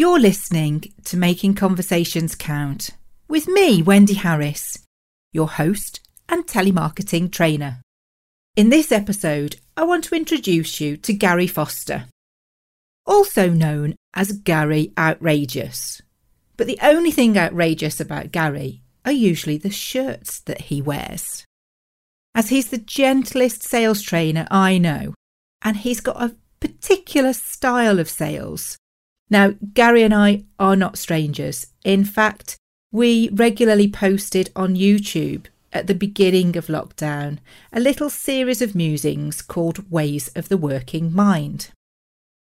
You're listening to Making Conversations Count with me, Wendy Harris, your host and telemarketing trainer. In this episode, I want to introduce you to Gary Foster, also known as Gary Outrageous. But the only thing outrageous about Gary are usually the shirts that he wears. As he's the gentlest sales trainer I know, and he's got a particular style of sales now, Gary and I are not strangers. In fact, we regularly posted on YouTube at the beginning of lockdown a little series of musings called Ways of the Working Mind.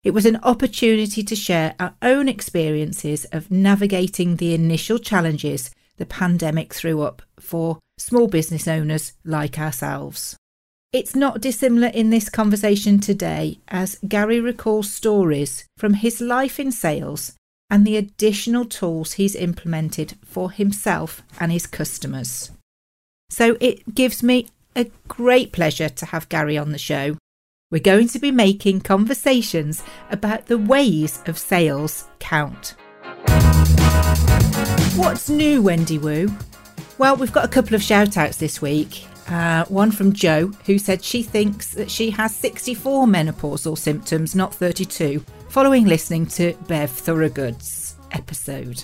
It was an opportunity to share our own experiences of navigating the initial challenges the pandemic threw up for small business owners like ourselves. It's not dissimilar in this conversation today as Gary recalls stories from his life in sales and the additional tools he's implemented for himself and his customers. So it gives me a great pleasure to have Gary on the show. We're going to be making conversations about the ways of sales count. What's new, Wendy Woo? Well, we've got a couple of shout outs this week. Uh, one from Joe, who said she thinks that she has 64 menopausal symptoms, not 32, following listening to Bev Thorogood's episode.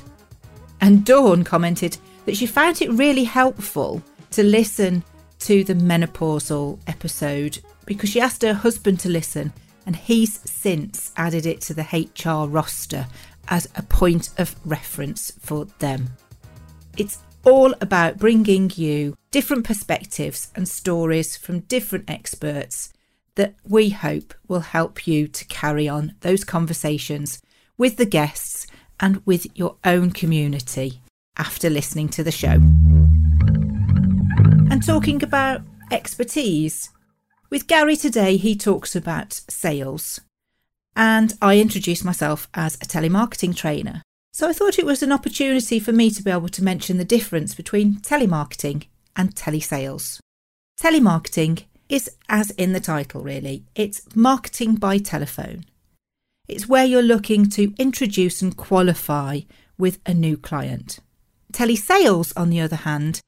And Dawn commented that she found it really helpful to listen to the menopausal episode because she asked her husband to listen and he's since added it to the HR roster as a point of reference for them. It's all about bringing you different perspectives and stories from different experts that we hope will help you to carry on those conversations with the guests and with your own community after listening to the show. And talking about expertise, with Gary today, he talks about sales. And I introduce myself as a telemarketing trainer. So I thought it was an opportunity for me to be able to mention the difference between telemarketing and telesales. Telemarketing is as in the title, really. It's marketing by telephone. It's where you're looking to introduce and qualify with a new client. Telesales, on the other hand,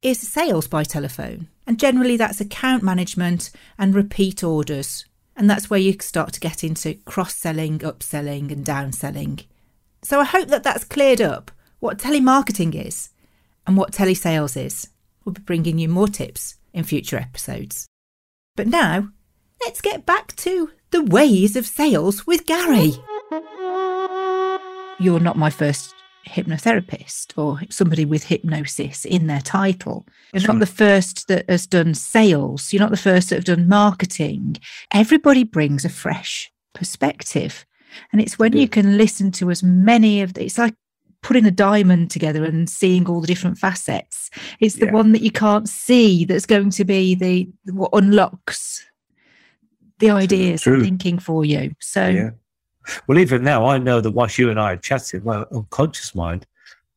is sales by telephone. And generally, that's account management and repeat orders. And that's where you start to get into cross selling, upselling, and downselling. So I hope that that's cleared up what telemarketing is and what telesales is. We'll be bringing you more tips in future episodes. But now, let's get back to the ways of sales with Gary. You're not my first hypnotherapist or somebody with hypnosis in their title. You're not the first that has done sales. You're not the first that have done marketing. Everybody brings a fresh perspective. And it's when you can listen to as many of the, it's like putting a diamond together and seeing all the different facets. It's the yeah. one that you can't see that's going to be the what unlocks the ideas True. and thinking for you. So yeah. Well, even now, I know that whilst you and I are chatting, my unconscious mind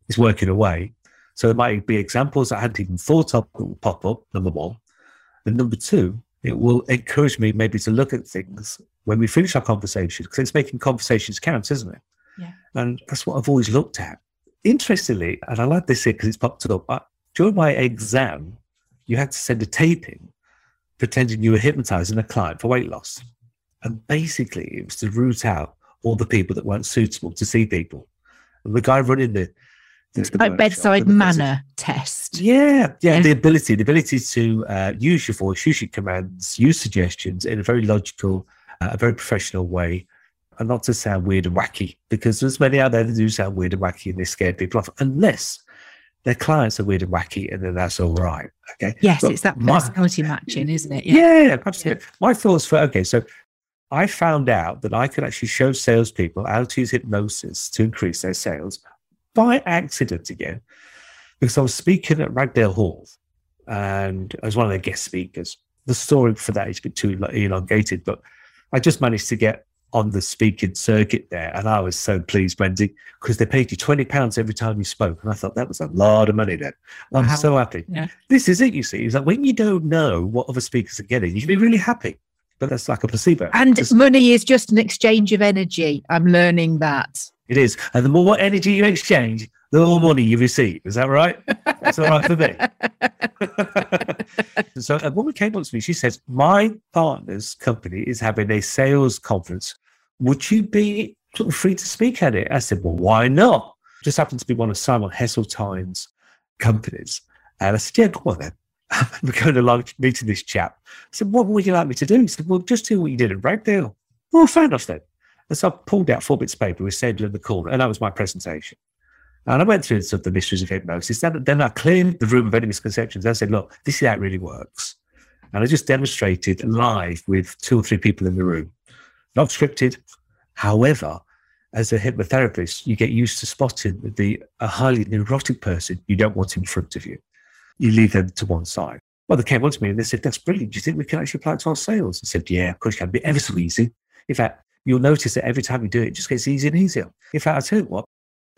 is working away. So there might be examples I hadn't even thought of that will pop up, number one. And number two, it will encourage me maybe to look at things when we finish our conversations, because it's making conversations count, isn't it? Yeah. And that's what I've always looked at. Interestingly, and I like this here because it's popped up, I, during my exam, you had to send a taping pretending you were hypnotizing a client for weight loss. And basically, it was to root out all the people that weren't suitable to see people. And the guy running the like bedside manner test. Yeah, yeah, yeah, The ability, the ability to uh, use your voice, use your commands, use suggestions in a very logical uh, a very professional way and not to sound weird and wacky because there's many out there that do sound weird and wacky and they scare people off unless their clients are weird and wacky and then that's all right. Okay. Yes, but it's that personality my, matching, isn't it? Yeah, yeah absolutely. Yeah. My thoughts for okay, so I found out that I could actually show salespeople how to use hypnosis to increase their sales by accident again, because I was speaking at Ragdale Hall and I was one of the guest speakers. The story for that is a bit too elongated, but I just managed to get on the speaking circuit there, and I was so pleased, Wendy, because they paid you twenty pounds every time you spoke, and I thought that was a lot of money. Then I'm wow. so happy. Yeah. This is it. You see, it's like when you don't know what other speakers are getting, you can be really happy, but that's like a placebo. And money is just an exchange of energy. I'm learning that. It is. And the more energy you exchange, the more money you receive. Is that right? That's all right for me. so a woman came up to me. She says, My partner's company is having a sales conference. Would you be free to speak at it? I said, Well, why not? Just happened to be one of Simon Heseltine's companies. And I said, Yeah, go on then. We're going to lunch meeting this chap. I said, What would you like me to do? He said, Well, just do what you did at Ragdale. Well, fair enough then. And so I pulled out four bits of paper, we saved in the corner, and that was my presentation. And I went through sort of the mysteries of hypnosis. Then, then I cleared the room of any misconceptions. I said, look, this is how it really works. And I just demonstrated live with two or three people in the room, not scripted. However, as a hypnotherapist, you get used to spotting the a highly neurotic person you don't want in front of you. You leave them to one side. Well, they came on to me and they said, That's brilliant. Do you think we can actually apply it to our sales? I said, Yeah, of course you can. It'd Be ever so easy. In fact, you'll notice that every time you do it, it just gets easier and easier. In fact, I tell you what,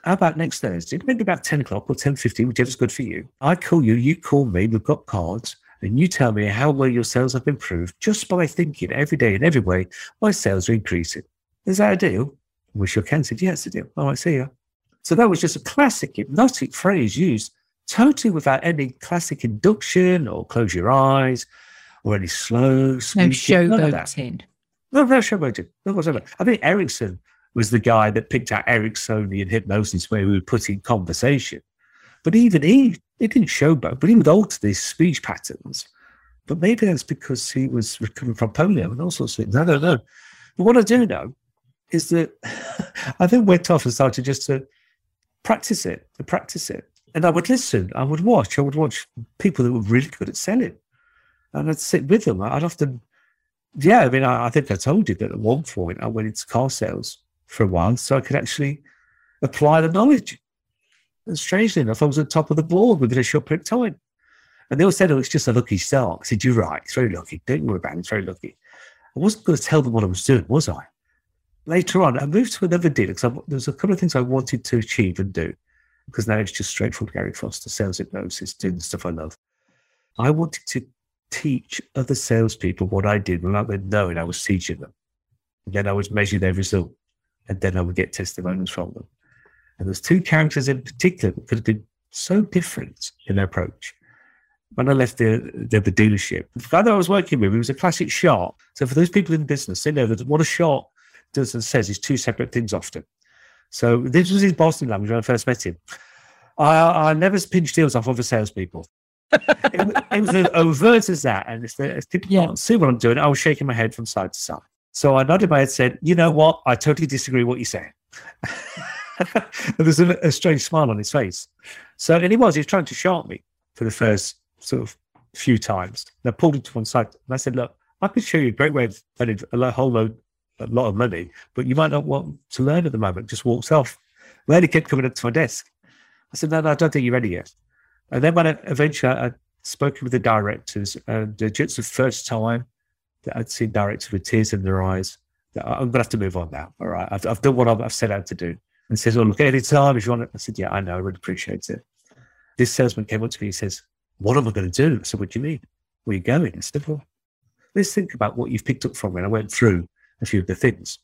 how about next Thursday? Maybe about 10 o'clock or 10.15, whichever's good for you. I call you, you call me, we've got cards, and you tell me how well your sales have improved just by thinking every day in every way, my sales are increasing. Is that a deal? We shook hands said, yes, a deal. All right, see you. So that was just a classic hypnotic phrase used totally without any classic induction or close your eyes or any slow No showboating. No, no showboating. No. I think Erickson was the guy that picked out Ericksonian hypnosis where we would put in conversation. But even he, he didn't showboat, but he would alter these speech patterns. But maybe that's because he was recovering from polio and all sorts of things. I don't know. But what I do know is that I then went off and started just to practice it, to practice it. And I would listen, I would watch, I would watch people that were really good at selling. And I'd sit with them. I'd often, yeah, I mean, I, I think I told you that at one point I went into car sales for a while so I could actually apply the knowledge. And strangely enough, I was on top of the board within a short period of time. And they all said, oh, it's just a lucky start. I said, you're right. It's very lucky. Don't worry about it. It's very lucky. I wasn't going to tell them what I was doing, was I? Later on, I moved to another deal because there was a couple of things I wanted to achieve and do. Because now it's just straight from Gary Foster, sales hypnosis, doing the stuff I love. I wanted to teach other salespeople what I did without them knowing I was teaching them. And then I would measure their result. And then I would get testimonials from them. And there's two characters in particular that could have been so different in their approach. When I left the, the, the dealership, the guy that I was working with, he was a classic shark. So for those people in business, they know that what a shark does and says is two separate things often. So this was his Boston language when I first met him. I, I never pinch deals off other salespeople. It, was- it was as overt as that. And if, if people Yeah. can't see what I'm doing, I was shaking my head from side to side. So I nodded my head and said, you know what? I totally disagree with what you're saying. and there's a, a strange smile on his face. So, and he was, he was trying to shark me for the first sort of few times. And I pulled him to one side and I said, look, I could show you a great way of earning a whole load, a lot of money, but you might not want to learn at the moment. Just walks off. Well, he kept coming up to my desk. I said, no, no, I don't think you're ready yet. And then when I, eventually I, I'd spoken with the directors, and just the first time that I'd seen directors with tears in their eyes, that I- I'm going to have to move on now. All right, I've, I've done what I've, I've set out to do. And says, well, look, any time if you want it. I said, yeah, I know, I really appreciate it. This salesman came up to me, he says, what am I going to do? I said, what do you mean? Where are you going? I said, well, let's think about what you've picked up from me. And I went through a few of the things.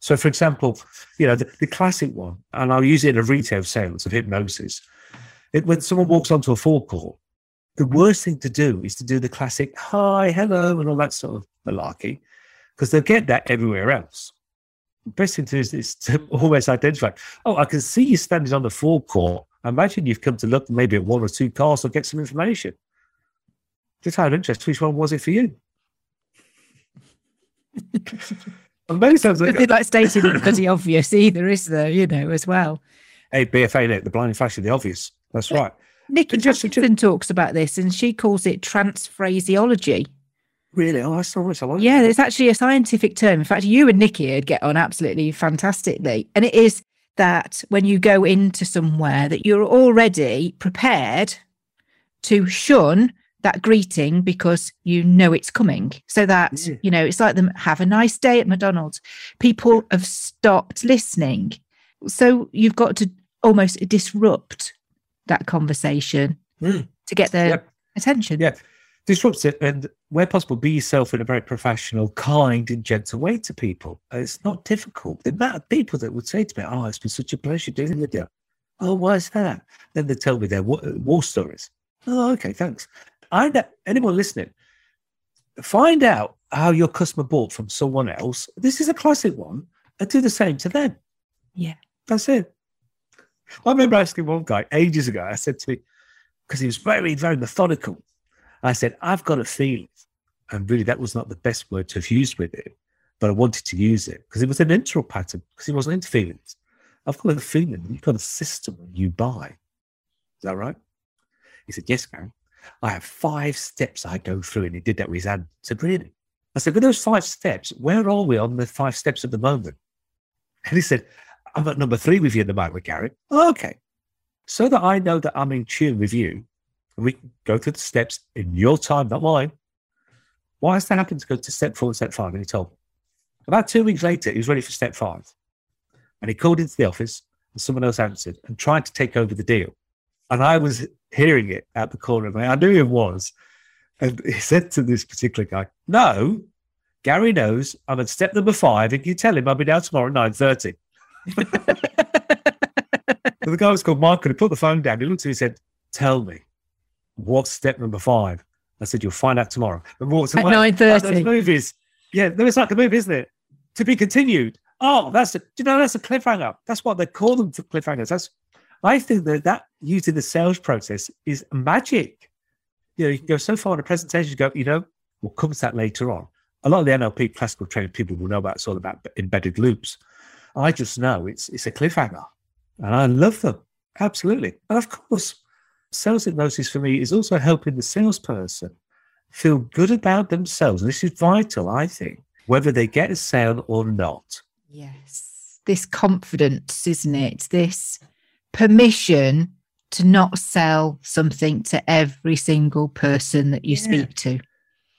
So, for example, you know, the, the classic one, and I'll use it in a retail sales of hypnosis. It, when someone walks onto a forecourt, the worst thing to do is to do the classic hi, hello, and all that sort of malarkey, because they'll get that everywhere else. The best thing to do is, is to always identify, oh, I can see you standing on the forecourt. I imagine you've come to look maybe at one or two cars or get some information. Just out of interest, which one was it for you? and many times, Nothing like stating the bloody obvious either, is there? You know, as well. hey, BFA, the blind flash of the obvious. That's right. Nikki just- Jackson talks about this, and she calls it transphraseology. Really? Oh, that's so much. I like Yeah, there's actually a scientific term. In fact, you and Nikki would get on absolutely fantastically. And it is that when you go into somewhere that you're already prepared to shun that greeting because you know it's coming. So that, Yeah. you know, it's like them have a nice day at McDonald's. People have stopped listening. So you've got to almost disrupt that conversation Mm. to get their Yep. attention. Yeah. disrupts it and where possible be yourself in a very professional kind and gentle way to people. It's not difficult. The amount of people that would say to me oh it's been such a pleasure dealing with you. Oh why is that? Then they tell me their war, war stories. Oh okay thanks. I anyone listening find out how your customer bought from someone else. This is a classic one and do the same to them. Yeah. That's it i remember asking one guy ages ago i said to him, because he was very very methodical I said, I've got a feeling. And really, that was not the best word to have used with it, but I wanted to use it because it was an intro pattern because he wasn't into feelings. I've got a feeling you've got a system you buy. Is that right? He said, Yes, Gary. I have five steps I go through. And he did that with his hand. I said, Really? I said, With those five steps, where are we on the five steps at the moment? And he said, I'm at number three with you in the moment, with Gary. Okay. So that I know that I'm in tune with you, and we go through the steps in your time, not mine. Why is that happened to go to step four and step five? And he told me. About two weeks later, he was ready for step five. And he called into the office and someone else answered and tried to take over the deal. And I was hearing it at the corner of my I knew it was. And he said to this particular guy, No, Gary knows I'm at step number five. And you tell him I'll be down tomorrow at 9.30. the guy was called Michael. He put the phone down. He looked at me and said, Tell me, what's step number five? I said, you'll find out tomorrow. At nine thirty. Movies. Yeah, it's like a movie, isn't it? To be continued. Oh, that's a, you know, that's a cliffhanger. That's what they call them for cliffhangers. That's, I think that that using the sales process is magic. You know, you can go so far in a presentation, you go, you know, we'll come to that later on. A lot of the NLP classical training people will know about it's all about embedded loops. I just know it's it's a cliffhanger. And I love them. Absolutely. And of course, Sales hypnosis for me is also helping the salesperson feel good about themselves. And this is vital, I think, whether they get a sale or not. Yes. This confidence, isn't it? This permission to not sell something to every single person that you yeah. speak to.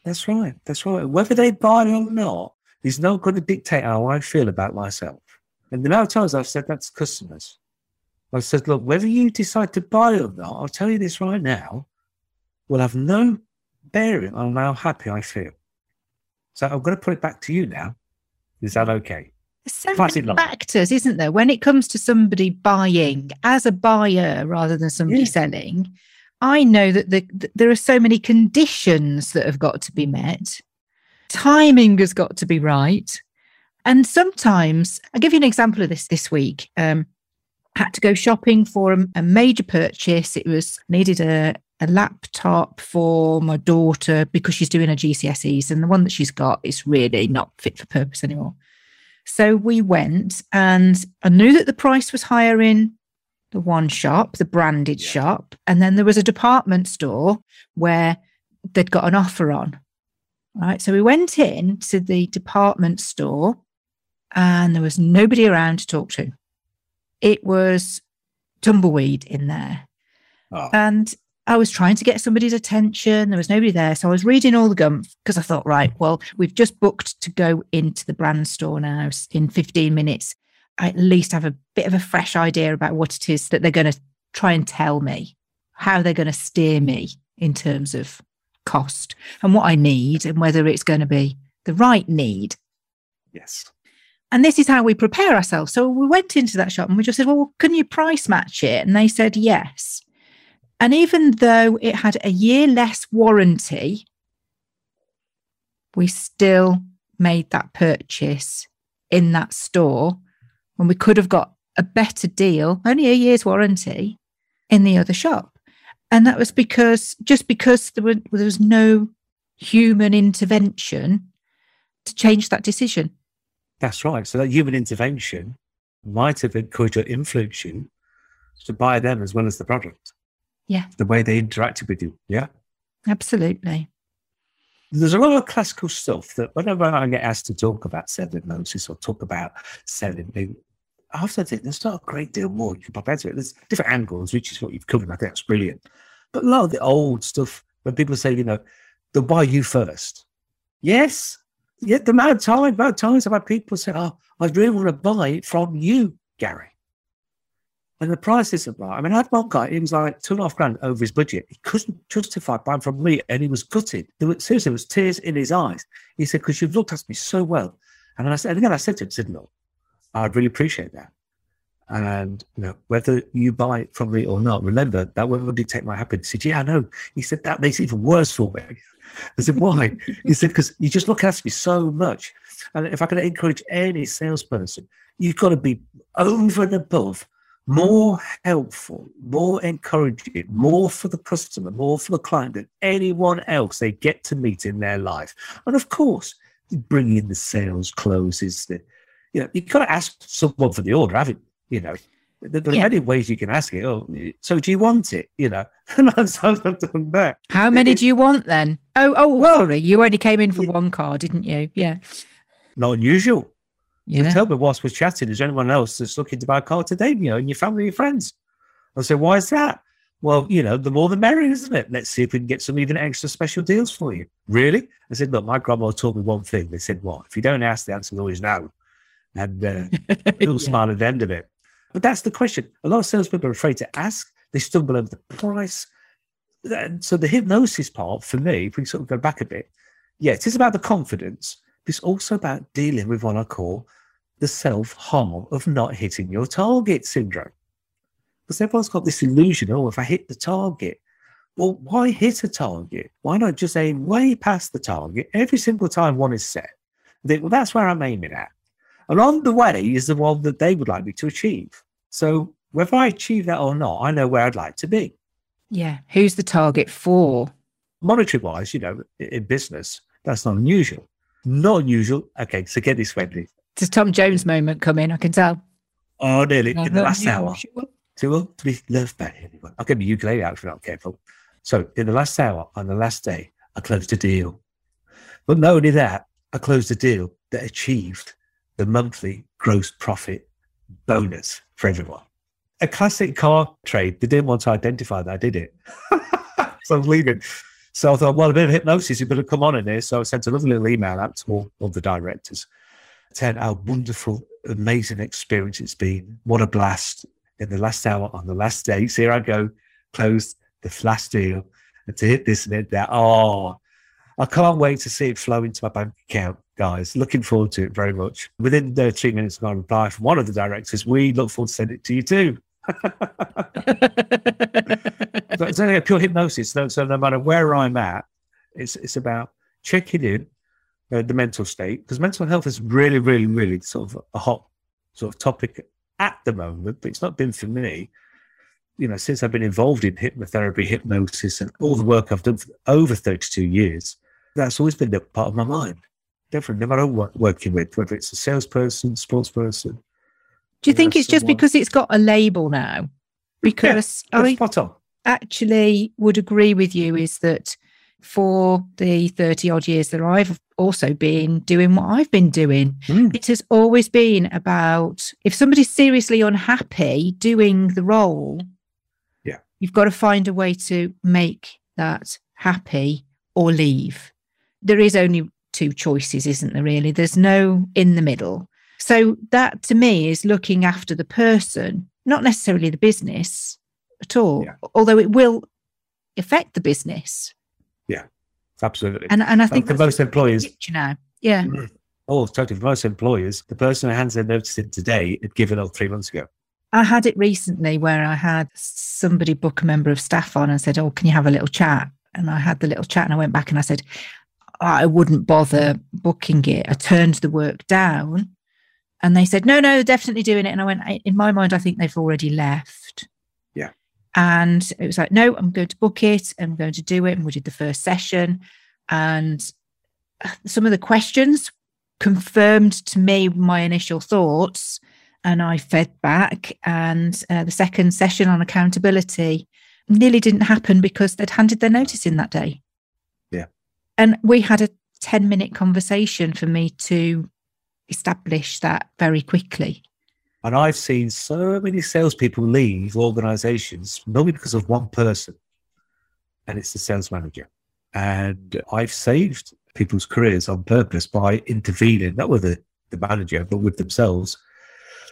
That's right. That's right. Whether they buy it or not is not going to dictate how I feel about myself. And the amount of times I've said that to customers, I've said, look, whether you decide to buy or not, I'll tell you this right now, will have no bearing on how happy I feel. So I'm going to put it back to you now. Is that okay? There's so many factors, isn't there? When it comes to somebody buying as a buyer rather than somebody yeah. selling, I know that the, the, there are so many conditions that have got to be met. Timing has got to be right. And sometimes, I'll give you an example of this this week. Um, had to go shopping for a, a major purchase. It was needed a, a laptop for my daughter because she's doing her GCSEs, and the one that she's got is really not fit for purpose anymore. So we went, and I knew that the price was higher in the one shop, the branded yeah. shop, and then there was a department store where they'd got an offer on. Right. So we went in to the department store, and there was nobody around to talk to it was tumbleweed in there. Oh. And I was trying to get somebody's attention. There was nobody there. So I was reading all the gum because I thought, right, well, we've just booked to go into the brand store now in 15 minutes. I at least have a bit of a fresh idea about what it is that they're going to try and tell me, how they're going to steer me in terms of cost and what I need and whether it's going to be the right need. Yes. And this is how we prepare ourselves. So we went into that shop and we just said, Well, can you price match it? And they said, Yes. And even though it had a year less warranty, we still made that purchase in that store when we could have got a better deal, only a year's warranty in the other shop. And that was because just because there, were, there was no human intervention to change that decision. That's right. So that human intervention might have encouraged or influenced you to buy them as well as the product. Yeah. The way they interacted with you. Yeah. Absolutely. There's a lot of classical stuff that whenever I get asked to talk about selling hypnosis or talk about selling, I often think there's not a great deal more you can pop into it. There's different angles, which is what you've covered. I think that's brilliant. But a lot of the old stuff, when people say, you know, they'll buy you first. Yes, yeah, the amount of time, times I've had people say, "Oh, I really want to buy from you, Gary." And the price isn't. I mean, I had one guy, he was like two and a half grand over his budget. He couldn't justify buying from me and he was gutted. There was, seriously, there was tears in his eyes. He said, because you've looked after me so well. And I said, and again, I said to him, I said, no, I'd really appreciate that. And you know, whether you buy it from me or not, remember that will dictate my happiness. He said, Yeah, I know. He said, That makes it even worse for me. I said, Why? he said, Because you just look after me so much. And if I can encourage any salesperson, you've got to be over and above more helpful, more encouraging, more for the customer, more for the client than anyone else they get to meet in their life. And of course, bringing in the sales closes, the you know, you've got to ask someone for the order, haven't you? You know, there are yeah. many ways you can ask it. Oh, so do you want it? You know, and I've done that. How many do you want then? Oh, oh, well, sorry, you only came in for yeah. one car, didn't you? Yeah. Not unusual. Yeah. You tell me whilst we're chatting, is anyone else that's looking to buy a car today? You know, in your family and friends. I said, why is that? Well, you know, the more the merrier, isn't it? Let's see if we can get some even extra special deals for you. Really? I said, look, my grandma told me one thing. They said, what? If you don't ask, the answer is always no. And uh, people yeah. smile at the end of it. But that's the question. A lot of salespeople are afraid to ask. They stumble over the price. And so the hypnosis part for me, if we sort of go back a bit, yeah, it is about the confidence, but it's also about dealing with what I call the self harm of not hitting your target syndrome. Because everyone's got this illusion, oh, if I hit the target, well, why hit a target? Why not just aim way past the target every single time one is set? Think, well, that's where I'm aiming at. Along the way is the one that they would like me to achieve. So whether I achieve that or not, I know where I'd like to be. Yeah. Who's the target for? Monetary wise, you know, in business, that's not unusual. Not unusual. Okay, so get this, Wendy. Does Tom Jones moment come in? I can tell. Oh, nearly. in the last hour. Too well to be loved by anyone. I'll get my ukulele out if you're not careful. So in the last hour, on the last day, I closed a deal. But not only that, I closed a deal that achieved the monthly gross profit bonus for everyone. A classic car trade. They didn't want to identify that I did it. so I was leaving. So I thought, well, a bit of hypnosis, you better come on in here. So I sent a lovely little email out to all of the directors, telling how wonderful, amazing experience it's been. What a blast. In the last hour, on the last day, so here I go, closed the flash deal, and to hit this and hit that. Oh, I can't wait to see it flow into my bank account guys. Looking forward to it very much. Within the three minutes, I reply from one of the directors. We look forward to sending it to you too. it's only a pure hypnosis. So, so no matter where I'm at, it's it's about checking in uh, the mental state because mental health is really, really, really sort of a hot sort of topic at the moment. But it's not been for me. You know, since I've been involved in hypnotherapy, hypnosis, and all the work I've done for over 32 years, that's always been a part of my mind different no matter what working with, whether it's a salesperson, sports person. Do you think it's just because it's got a label now? Because yeah, I actually would agree with you is that for the 30 odd years that I've also been doing what I've been doing, mm. it has always been about if somebody's seriously unhappy doing the role, yeah, you've got to find a way to make that happy or leave. There is only two choices, isn't there, really? There's no in the middle. So that to me is looking after the person, not necessarily the business at all, yeah. although it will affect the business. Yeah, absolutely. And, and I think for most employers, you know, yeah. Oh, totally. For most employers, the person who hands their notice in today had given up three months ago. I had it recently where I had somebody book a member of staff on and said, Oh, can you have a little chat? And I had the little chat and I went back and I said, I wouldn't bother booking it. I turned the work down and they said, no, no, definitely doing it. And I went, in my mind, I think they've already left. Yeah. And it was like, no, I'm going to book it. I'm going to do it. And we did the first session. And some of the questions confirmed to me my initial thoughts. And I fed back. And uh, the second session on accountability nearly didn't happen because they'd handed their notice in that day. And we had a 10 minute conversation for me to establish that very quickly. And I've seen so many salespeople leave organizations, normally because of one person, and it's the sales manager. And I've saved people's careers on purpose by intervening, not with the, the manager, but with themselves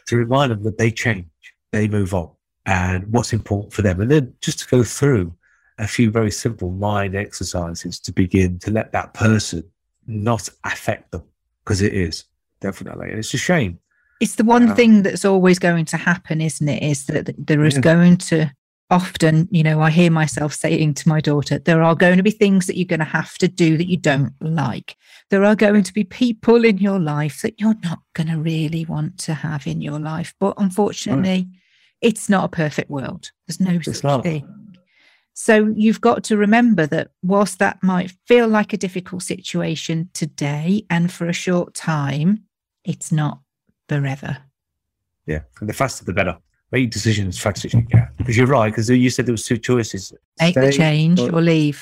to remind them that they change, they move on. and what's important for them. And then just to go through a few very simple mind exercises to begin to let that person not affect them because it is definitely. And it's a shame. It's the one thing that's always going to happen, isn't it? Is that there is yeah. going to often, you know, I hear myself saying to my daughter, there are going to be things that you're going to have to do that you don't like. There are going to be people in your life that you're not going to really want to have in your life. But unfortunately, it's not a perfect world. There's no it's such not. thing. So you've got to remember that whilst that might feel like a difficult situation today and for a short time, it's not forever. Yeah. And the faster the better make decisions fast as you can. Because you're right, because you said there was two choices. Make Stay the change or, or leave.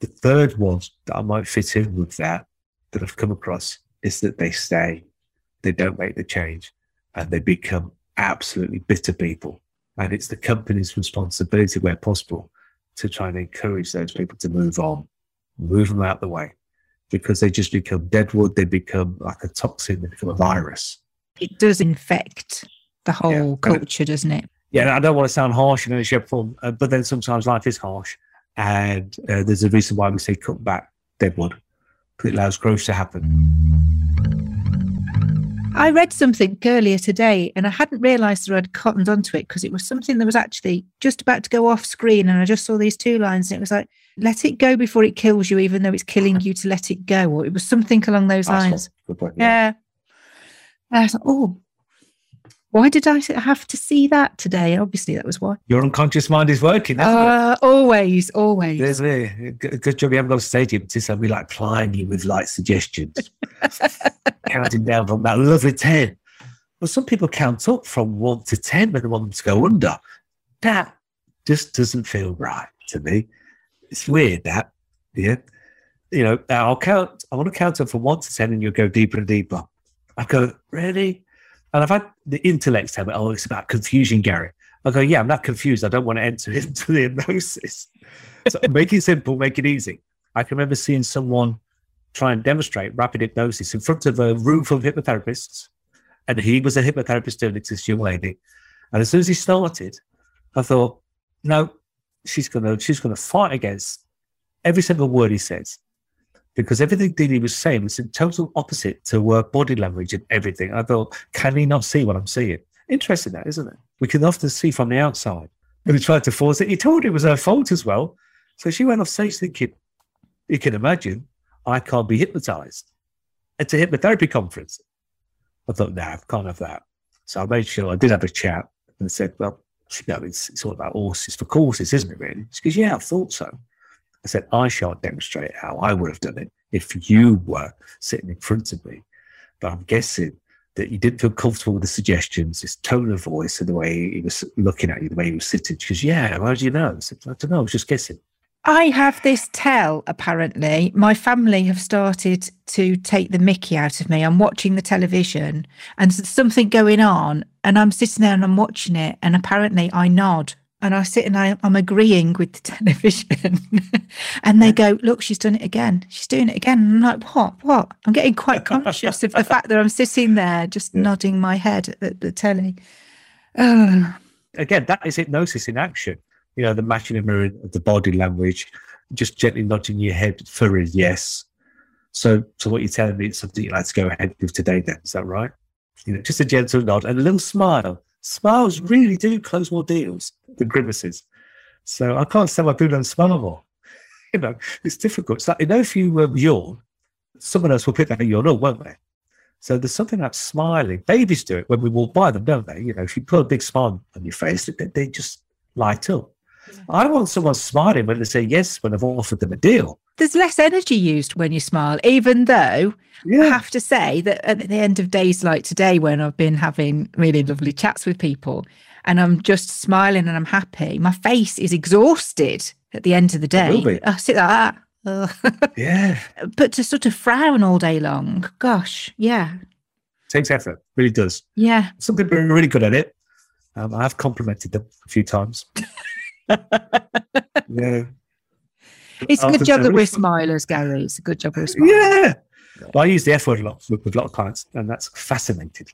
the third one that I might fit in with that, that I've come across, is that they stay. They don't make the change and they become absolutely bitter people. And it's the company's responsibility, where possible, to try and encourage those people to move on, move them out the way, because they just become deadwood. They become like a toxin. They become a virus. It does infect the whole yeah. culture, doesn't it? Yeah, I don't want to sound harsh, you know, shape, form, uh, but then sometimes life is harsh, and uh, there's a reason why we say cut back deadwood because it allows growth to happen. I read something earlier today and I hadn't realised that I'd cottoned onto it because it was something that was actually just about to go off screen and I just saw these two lines and it was like, let it go before it kills you, even though it's killing you to let it go. Or it was something along those That's lines. Point, yeah. yeah. I was like, oh, why did I have to see that today? Obviously, that was why. Your unconscious mind is working, uh, Always, always. There's me. Good job you haven't got a stage here, but I'll like plying you with like suggestions, counting down from that lovely 10. Well, some people count up from one to 10 when they want them to go under. That just doesn't feel right to me. It's weird that, yeah. You know, I'll count, I want to count up from one to 10 and you'll go deeper and deeper. I go, really? And I've had the intellect tell me, oh, it's about confusion, Gary. I go, yeah, I'm not confused. I don't want to enter into the hypnosis. So make it simple, make it easy. I can remember seeing someone try and demonstrate rapid hypnosis in front of a room full of hypnotherapists. And he was a hypnotherapist doing it to this young lady. And as soon as he started, I thought, no, she's gonna she's gonna fight against every single word he says because everything Dini was saying was in total opposite to work body language and everything. I thought, can he not see what I'm seeing? Interesting, that isn't it? We can often see from the outside. And he tried to force it. He told her it was her fault as well. So she went off stage thinking, you can imagine, I can't be hypnotized. It's a hypnotherapy conference. I thought, no, I can't have that. So I made sure I did have a chat and said, well, you know, it's, it's all about horses for courses, isn't it, really? She goes, yeah, I thought so. I said, I shan't demonstrate how I would have done it if you were sitting in front of me. But I'm guessing that you didn't feel comfortable with the suggestions, his tone of voice, and the way he was looking at you, the way he was sitting. Because, yeah, how do you know? I, said, I don't know. I was just guessing. I have this tell, apparently. My family have started to take the mickey out of me. I'm watching the television and something going on, and I'm sitting there and I'm watching it, and apparently I nod and I sit and I, am agreeing with the television. and they go, Look, she's done it again. She's doing it again. And I'm like, What? What? I'm getting quite conscious of the fact that I'm sitting there just yeah. nodding my head at the telly. Oh. Again, that is hypnosis in action. You know, the matching of mirror of the body language, just gently nodding your head for a yes. So, so what you're telling me is something you'd like to go ahead with today, then? Is that right? You know, just a gentle nod and a little smile Smiles really do close more deals than grimaces. So I can't say my people don't smile more. You know, it's difficult. It's like, you know, if you um, yawn, someone else will pick that yawn up, won't they? So there's something about smiling. Babies do it when we walk by them, don't they? You know, if you put a big smile on your face, they, they just light up. I want someone smiling when they say yes when I've offered them a deal. There's less energy used when you smile, even though yeah. I have to say that at the end of days like today, when I've been having really lovely chats with people and I'm just smiling and I'm happy, my face is exhausted at the end of the day. I sit like that. yeah. But to sort of frown all day long, gosh, yeah. Takes effort, really does. Yeah. Some people are really good at it. Um, I've complimented them a few times. yeah. It's a good job that we're smilers, Gary. It's a good job we're smilers. Yeah. Well, I use the F word a lot with, with a lot of clients, and that's fascinated.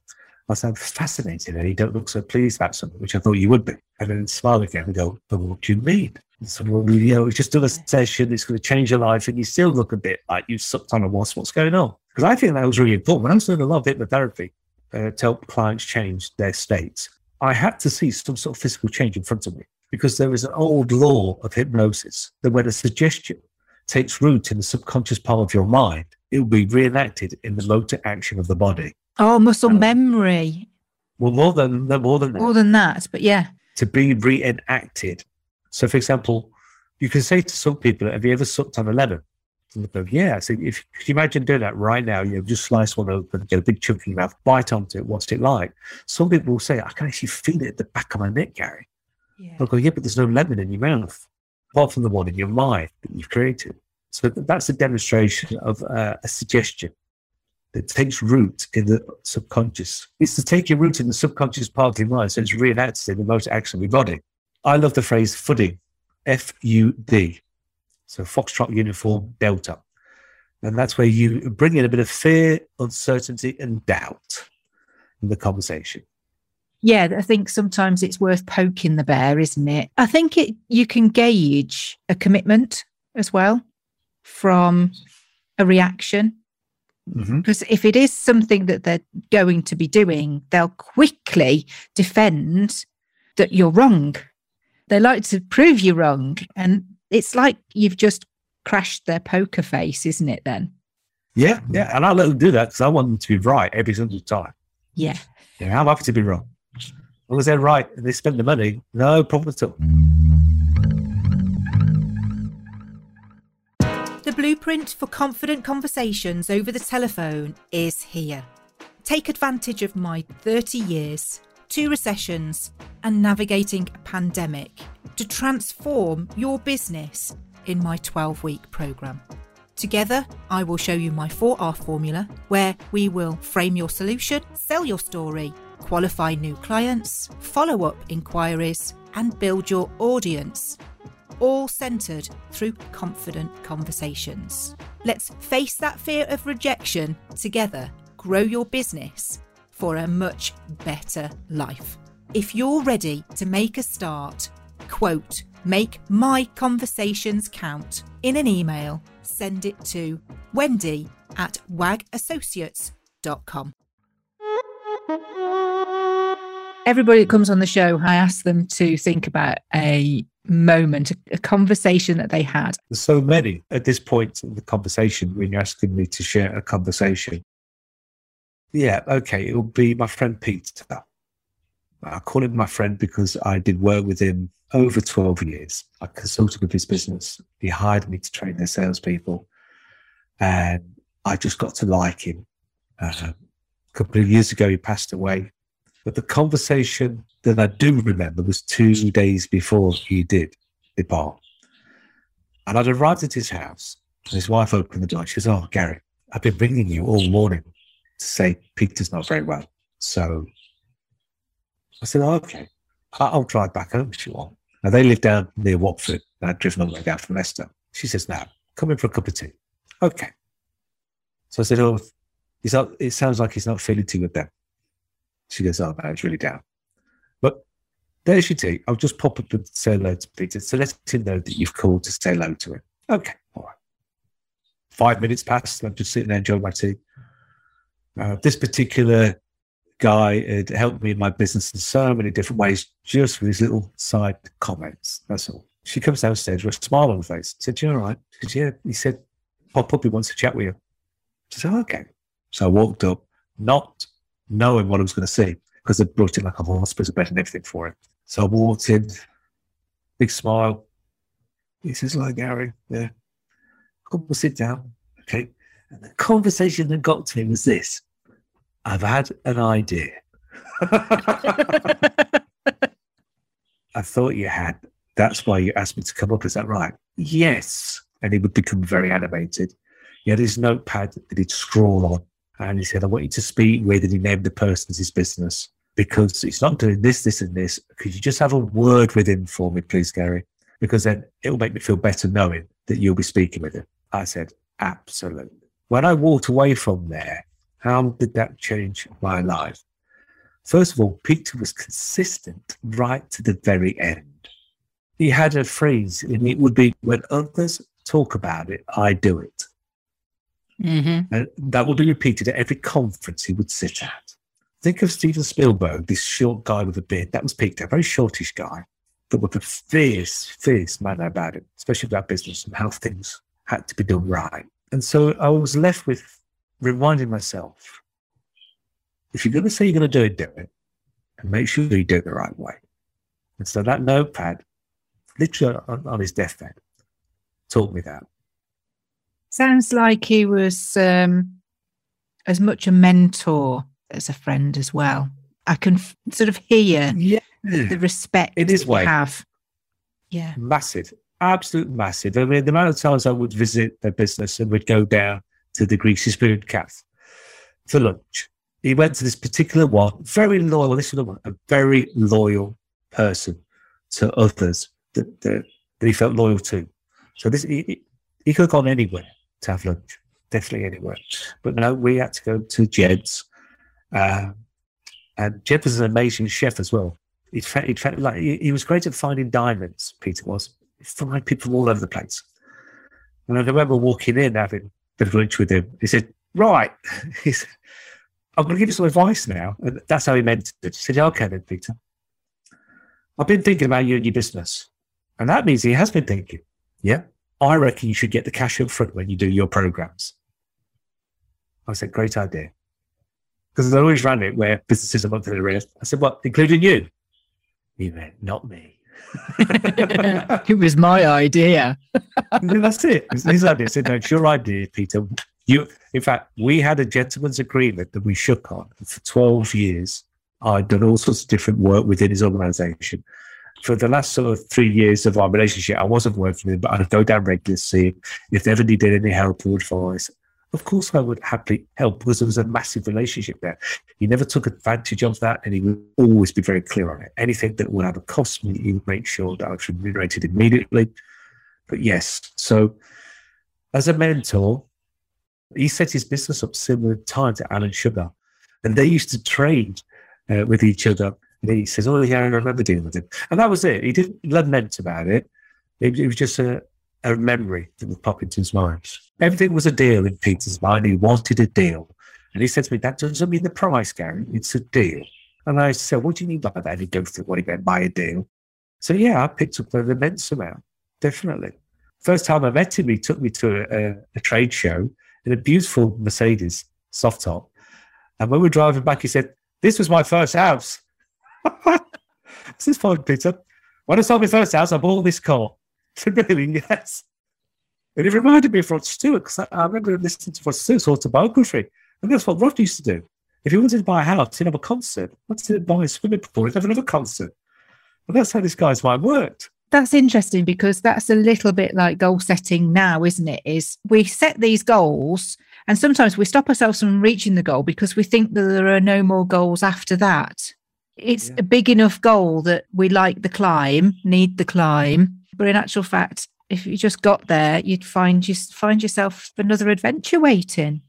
I said, fascinating. And you don't look so pleased about something, which I thought you would be. And then smile again and go, but what do you mean? And so, well, you know, it's just done a session. It's going to change your life. And you still look a bit like you sucked on a wasp. What's going on? Because I think that was really important. When I was doing a lot of hypnotherapy uh, to help clients change their states, I had to see some sort of physical change in front of me because there is an old law of hypnosis that when a suggestion takes root in the subconscious part of your mind, it will be reenacted in the motor action of the body. Oh, muscle um, memory. Well, more than more than that. more than that, but yeah, to be reenacted. So, for example, you can say to some people, "Have you ever sucked on a lemon?" Go, "Yeah." So, if could you imagine doing that right now, you know, just slice one open, get a big chunk in your mouth, bite onto it. What's it like? Some people will say, "I can actually feel it at the back of my neck, Gary." Yeah. I'll go, "Yeah, but there's no lemon in your mouth, apart from the one in your mind that you've created." So that's a demonstration of uh, a suggestion that takes root in the subconscious. It's to take your root in the subconscious part of your mind, so it's reenacted in the most action of your body. I love the phrase FUD, F U D. So Foxtrot Uniform Delta. And that's where you bring in a bit of fear, uncertainty, and doubt in the conversation. Yeah, I think sometimes it's worth poking the bear, isn't it? I think it you can gauge a commitment as well from a reaction. Mm-hmm. Because if it is something that they're going to be doing, they'll quickly defend that you're wrong. They like to prove you wrong. And it's like you've just crashed their poker face, isn't it then? Yeah, yeah. And I let them do that because I want them to be right every single time. Yeah. Yeah, I'm happy to be wrong. As long as they're right and they spend the money, no problem at all. The blueprint for confident conversations over the telephone is here. Take advantage of my 30 years, two recessions, and navigating a pandemic to transform your business in my 12 week programme. Together, I will show you my 4R formula where we will frame your solution, sell your story, qualify new clients, follow up inquiries, and build your audience all centered through confident conversations. Let's face that fear of rejection together, grow your business for a much better life. If you're ready to make a start, quote, make my conversations count in an email, send it to wendy at wagassociates.com. Everybody that comes on the show, I ask them to think about a moment, a, conversation that they had? So many at this point in the conversation when you're asking me to share a conversation. Yeah, okay, it'll be my friend Peter. I call him my friend because I did work with him over 12 years. I consulted with his business. He hired me to train their salespeople. And I just got to like him. Uh, a couple of years ago, he passed away. But the conversation that I do remember was two days before he did depart. And I'd arrived at his house, and his wife opened the door. She says, Oh, Gary, I've been ringing you all morning to say Peter's not very well. So I said, oh, Okay, I'll drive back home if you want. Now, they live down near Watford, and I'd driven all the way down from Leicester. She says, Now, come in for a cup of tea. Okay. So I said, Oh, not, it sounds like he's not feeling too good then. She goes, Oh, man, it's really down. But there's your tea. I'll just pop up and say hello to Peter. So let him know that you've called to say hello to him. Okay. All right. Five minutes passed. I'm just sitting there enjoying my tea. Uh, this particular guy had helped me in my business in so many different ways, just with his little side comments. That's all. She comes downstairs with a smile on her face. I said, You all right? She said, Yeah. He said, Pop up, he wants to chat with you. I said, Okay. So I walked up, knocked, knowing what I was going to see because they brought in like a hospital bed and everything for him. So I walked in, big smile. He says, "Like Gary, yeah, come and sit down." Okay, and the conversation that got to me was this: I've had an idea. I thought you had. That's why you asked me to come up. Is that right? Yes. And he would become very animated. He had his notepad that he'd scrawl on and he said, I want you to speak with, and he named the person's his business because he's not doing this, this, and this. Could you just have a word with him for me, please, Gary? Because then it will make me feel better knowing that you'll be speaking with him. I said, absolutely. When I walked away from there, how did that change my life? First of all, Peter was consistent right to the very end. He had a phrase, and it would be when others talk about it, I do it. Mm-hmm. And that would be repeated at every conference he would sit at. Think of Steven Spielberg, this short guy with a beard. That was Peter, a very shortish guy, but with a fierce, fierce manner about it, especially about business and how things had to be done right. And so I was left with reminding myself if you're going to say you're going to do it, do it. And make sure you do it the right way. And so that notepad, literally on, on his deathbed, taught me that. Sounds like he was um, as much a mentor as a friend as well. I can f- sort of hear Yeah. the respect In his way. have. Yeah. massive, absolute massive. I mean, the amount of times I would visit their business and we'd go down to the Greasy Spoon Cafe for lunch. He went to this particular one, very loyal. This is the one, a very loyal person to others that, that, that he felt loyal to. So this he, he- he could have gone anywhere to have lunch, definitely anywhere. But no, we had to go to Jed's, um, and Jed was an amazing chef as well. He he like he, he was great at finding diamonds. Peter was He'd find people all over the place. And I remember walking in having a bit of lunch with him. He said, "Right," he said, "I'm going to give you some advice now." And that's how he meant it. He said, "Yeah, "Okay then, Peter. I've been thinking about you and your business, and that means he has been thinking. Yeah, I reckon you should get the cash up front when you do your programs." I said, "Great idea." Because I always ran it where businesses are not to the rest. I said, "What, including you?" He went, "Not me." it was my idea. That's it. It's his idea. I said, no, it's your idea, Peter. You, in fact, we had a gentleman's agreement that we shook on for 12 years. I'd done all sorts of different work within his organization. For the last sort of three years of our relationship, I wasn't working with him, but I'd go down regularly to see him. If they ever needed any help or advice, of course I would happily help because there was a massive relationship there. He never took advantage of that and he would always be very clear on it. Anything that would have a cost me, he would make sure that I was remunerated immediately. But yes, so as a mentor, he set his business up similar time to Alan Sugar. And they used to trade uh, with each other. And he says, Oh, yeah, I remember dealing with him. And that was it. He didn't lament about it. It, it was just a, a memory that would pop into his mind. Everything was a deal in Peter's mind. He wanted a deal. And he said to me, That doesn't mean the price, Gary. It's a deal. And I said, What do you mean by that? He goes through what he meant by a deal. So, yeah, I picked up an immense amount, definitely. First time I met him, he took me to a, a trade show in a beautiful Mercedes soft top. And when we were driving back, he said, This was my first house. this is fine, Peter. When I sold my first house, I bought this car. Really? Yes. And it reminded me of Rod Stewart because I, I remember listening to Rod Stewart's autobiography. And that's what Rod used to do. If he wanted to buy a house, he'd have a concert. Wanted to buy a swimming pool, he'd have another concert. And that's how this guy's mind worked. That's interesting because that's a little bit like goal setting now, isn't it? Is we set these goals and sometimes we stop ourselves from reaching the goal because we think that there are no more goals after that. It's Yeah. a big enough goal that we like the climb, need the climb, but in actual fact, if you just got there, you'd find just find yourself another adventure waiting.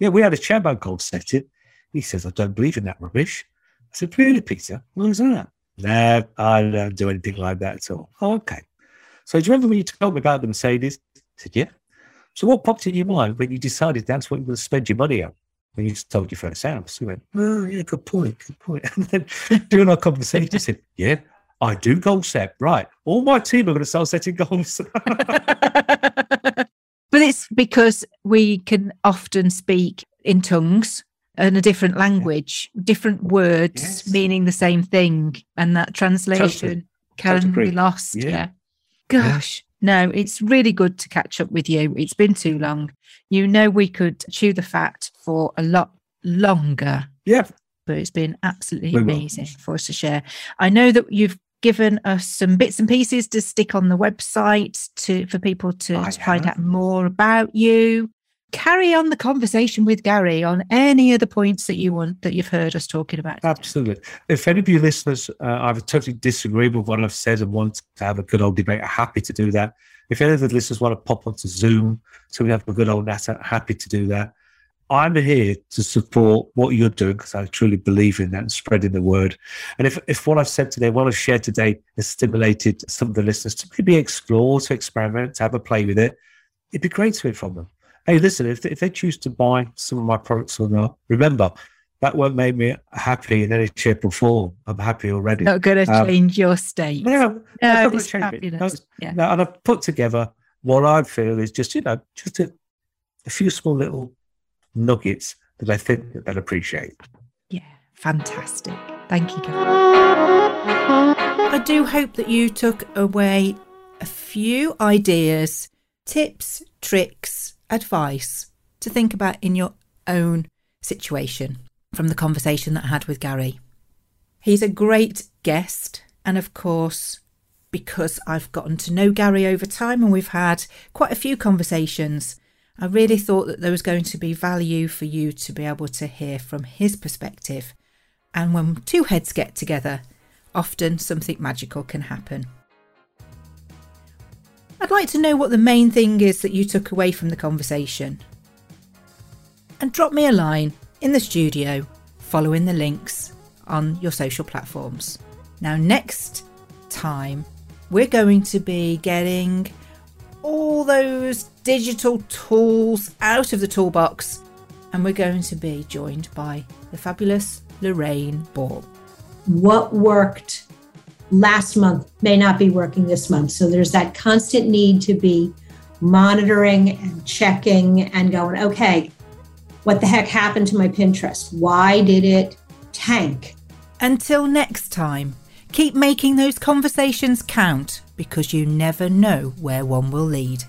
Yeah, we had a chairman called set it. He says, I don't believe in that rubbish. I said, Really, Peter? What is that? No, I don't do anything like that at all. Oh, okay. So do you remember when you told me about the Mercedes? I said, Yeah. So what popped in your mind when you decided that's what you were going to spend your money on? When you told your first house, you went, Oh, yeah, good point, good point. And then during our conversation, he said, Yeah, I do goal set. Right. All my team are going to start setting goals. but it's because we can often speak in tongues and a different language, different words Yes. meaning the same thing, and that translation can Totally be lost. Yeah. Yeah. Gosh, no, it's really good to catch up with you. It's been too long. You know, we could chew the fat for a lot longer, yeah. but it's been absolutely We will. amazing for us to share. I know that you've given us some bits and pieces to stick on the website to for people to, I find have. out more about you. Carry on the conversation with Gary on any of the points that you want that you've heard us talking about. Absolutely. If any of you listeners uh, either totally disagree with what I've said and want to have a good old debate, I'm happy to do that. If any of the listeners want to pop onto Zoom so we have a good old natter, happy to do that. I'm here to support what you're doing because I truly believe in that and spreading the word. And if, if what I've said today, what I've shared today has stimulated some of the listeners to maybe explore, to experiment, to have a play with it, it'd be great to hear from them. Hey, listen, if, if they choose to buy some of my products or not, remember, that won't make me happy in any shape or form. I'm happy already. Not going to um, change your state. No, no, it's fabulous. It. yeah. No, and I've put together what I feel is just, you know, just a, a few small little nuggets that I think that they'll appreciate. Yeah, fantastic. Thank you, I do hope that you took away a few ideas, tips, tricks, advice to think about in your own situation from the conversation that I had with Gary. He's a great guest, and of course, because I've gotten to know Gary over time and we've had quite a few conversations, I really thought that there was going to be value for you to be able to hear from his perspective. And when two heads get together, often something magical can happen. I'd like to know what the main thing is that you took away from the conversation. And drop me a line in the studio following the links on your social platforms. Now, next time, we're going to be getting all those digital tools out of the toolbox, and we're going to be joined by the fabulous Lorraine Ball. What worked last month may not be working this month. So there's that constant need to be monitoring and checking and going, okay, what the heck happened to my Pinterest? Why did it tank? Until next time, keep making those conversations count because you never know where one will lead.